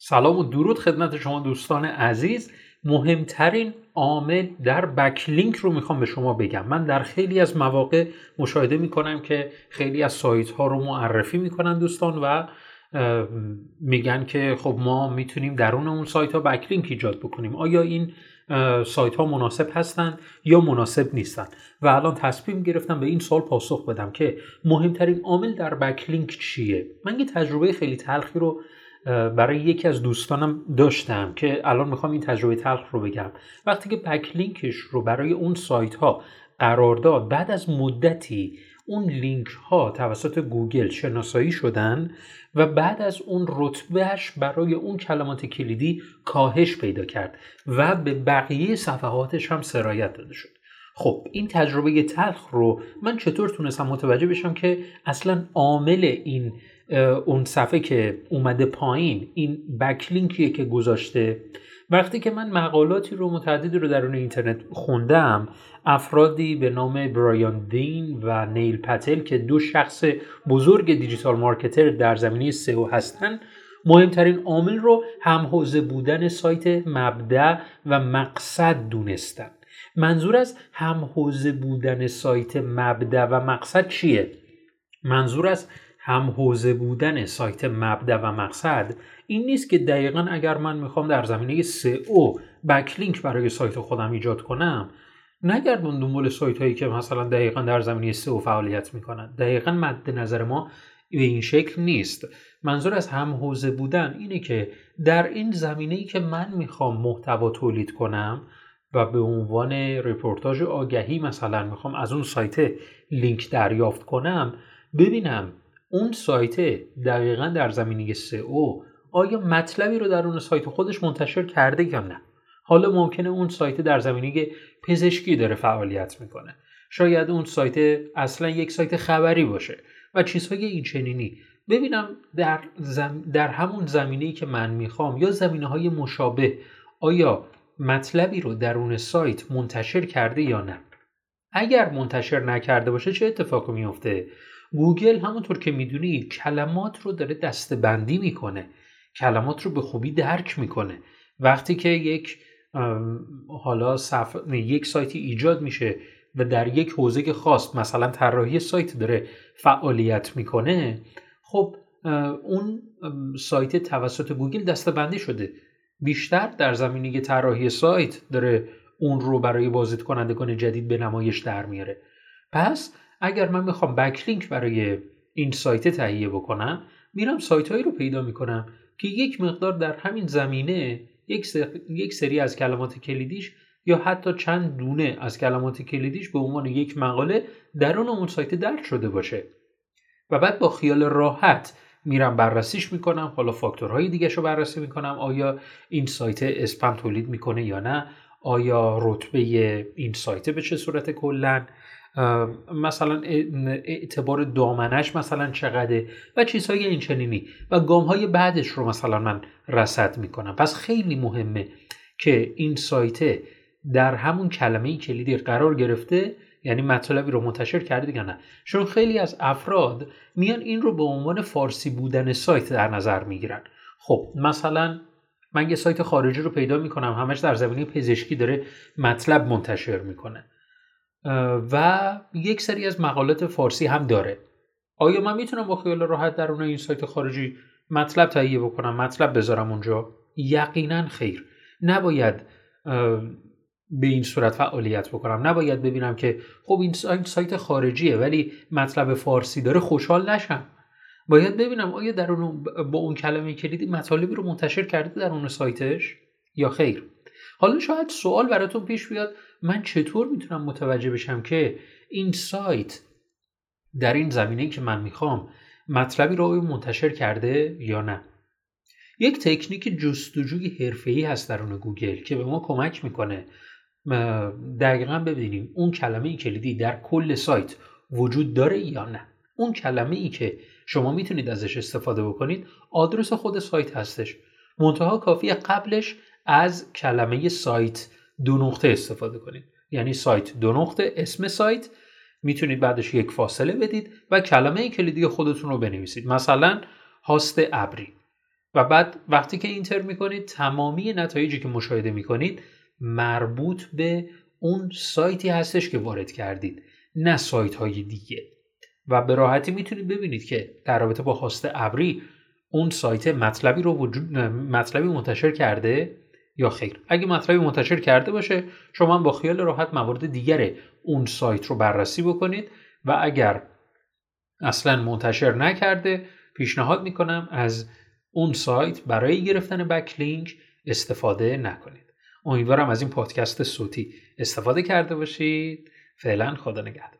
سلام و درود خدمت شما دوستان عزیز. مهمترین عامل در بکلینک رو می‌خوام به شما بگم. من در خیلی از مواقع مشاهده می‌کنم که خیلی از سایت ها رو معرفی می‌کنن دوستان و میگن که خب ما می‌تونیم درون اون سایت ها بکلینک ایجاد بکنیم. آیا این سایت ها مناسب هستند یا مناسب نیستند و الان تصمیم گرفتم به این سال پاسخ بدم که مهمترین عامل در بکلینک چیه؟ من یه تجربه خیلی تلخی رو برای یکی از دوستانم داشتم که الان می‌خوام این تجربه تلخ رو بگم. وقتی که backlink ش رو برای اون سایت ها قرار داد بعد از مدتی اون لینک ها توسط گوگل شناسایی شدن و بعد از اون رتبه‌ش برای اون کلمات کلیدی کاهش پیدا کرد و به بقیه صفحاتش هم سرایت داده شد. خب این تجربه تلخ رو من چطور تونستم متوجه بشم که اصلا عامل این اون صفحه که اومده پایین این بکلینکیه که گذاشته. وقتی که من مقالاتی رو متعددی رو درون اینترنت خوندم افرادی به نام برایان دین و نیل پتل که دو شخص بزرگ دیجیتال مارکتر در زمینه سئو هستن مهمترین عامل رو همحوزه بودن سایت مبدع و مقصد دونستن. منظور از همحوزه بودن سایت مبدع و مقصد چیه؟ منظور از هم حوزه بودن سایت مبدع و مقصد این نیست که دقیقا اگر من می‌خوام در زمینه او بکلینک برای سایت خودم ایجاد کنم نگردون دنبال سایت هایی که مثلا دقیقا در زمینه او فعالیت می‌کنن. دقیقا مد نظر ما به این شکل نیست. منظور از هم حوزه بودن اینه که در این زمینه ای که من می‌خوام محتوا تولید کنم و به عنوان رپورتاج آگهی مثلا می‌خوام از اون سایت لینک دریافت کنم ببینم اون سایت دقیقا در زمینه او آیا مطلبی رو در اون سایت خودش منتشر کرده یا نه؟ حالا ممکنه اون سایت در زمینه پزشکی داره فعالیت می‌کنه. شاید اون سایت اصلا یک سایت خبری باشه و چیزهای این چنینی. ببینم در, در همون زمینه که من می‌خوام یا زمینه های مشابه آیا مطلبی رو درون سایت منتشر کرده یا نه؟ اگر منتشر نکرده باشه چه اتفاقی میفته گوگل همونطور که می‌دونی کلمات رو داره دسته‌بندی می‌کنه. کلمات رو به خوبی درک می‌کنه. وقتی که یک حالا صف... یک سایتی ایجاد میشه و در یک حوزه خاص مثلا طراحی سایت داره فعالیت می‌کنه خب اون سایت توسط گوگل دسته‌بندی شده. بیشتر در زمینه طراحی سایت داره اون رو برای بازدید کنندگان جدید به نمایش در میاره. پس اگر من می‌خوام بکلینک برای این سایت تهیه بکنم میرم سایت هایی رو پیدا می‌کنم که یک مقدار در همین زمینه یک, یک سری از کلمات کلیدیش یا حتی چند دونه از کلمات کلیدیش به عنوان یک مقاله درون اون سایت درد شده باشه. و بعد با خیال راحت میرم بررسیش می‌کنم حالا فاکتورهای دیگه رو بررسی می‌کنم آیا این سایت اسپم تولید می‌کنه یا نه آیا رتبه این سایت به چه صورت کلا مثلا اعتبار دامنش مثلا چقدره و چیزهای این چنینی. و گام های بعدش رو مثلا من رسد می‌کنم. پس خیلی مهمه که این سایت در همون کلمه کلیدی قرار گرفته یعنی مطلبی رو منتشر کرده یا نه. چون خیلی از افراد میان این رو به عنوان فارسی بودن سایت در نظر می‌گیرن. خب مثلا من یه سایت خارجی رو پیدا می‌کنم همش در زمینه پزشکی داره مطلب منتشر می‌کنه. و یک سری از مقالات فارسی هم داره. آیا من می‌تونم با خیال راحت در اون این سایت خارجی مطلب تهیه بکنم مطلب بذارم اونجا؟ یقینا خیر. نباید به این صورت فعالیت بکنم. نباید ببینم که خب این سایت خارجیه ولی مطلب فارسی داره خوشحال نشم. باید ببینم آیا در اون با اون کلمه کلیدی مطالبی رو منتشر کرده در اون سایتش یا خیر. حالا شاید سوال براتون پیش بیاد من چطور می‌تونم متوجه بشم که این سایت در این زمینه که من می‌خوام مطلبی رو منتشر کرده یا نه؟ یک تکنیک جستجوی حرفه‌ای هست درون گوگل که به ما کمک می‌کنه. دقیقا ببینیم اون کلمه ای کلیدی در کل سایت وجود داره یا نه. اون کلمه ای که شما می‌تونید ازش استفاده بکنید آدرس خود سایت هستش. منتها کافی قبلش از کلمه سایت دو نقطه استفاده کنید. یعنی سایت دو نقطه اسم سایت. می‌تونید بعدش یک فاصله بدید و کلمه کلیدی خودتون رو بنویسید. مثلا هاست ابری. و بعد وقتی که اینتر می‌کنید تمامی نتایجی که مشاهده می‌کنید مربوط به اون سایتی هستش که وارد کردید نه سایت های دیگه. و به راحتی می‌تونید ببینید که در رابطه با هاست ابری اون سایت مطلبی رو وجود مطلبی منتشر کرده یا خیر. اگه مطلبی منتشر کرده باشه شما با خیال راحت موارد دیگر اون سایت رو بررسی بکنید و اگر اصلا منتشر نکرده پیشنهاد می‌کنم از اون سایت برای گرفتن بکلینک استفاده نکنید. امیدوارم از این پادکست صوتی استفاده کرده باشید. فعلا خدا نگهدار.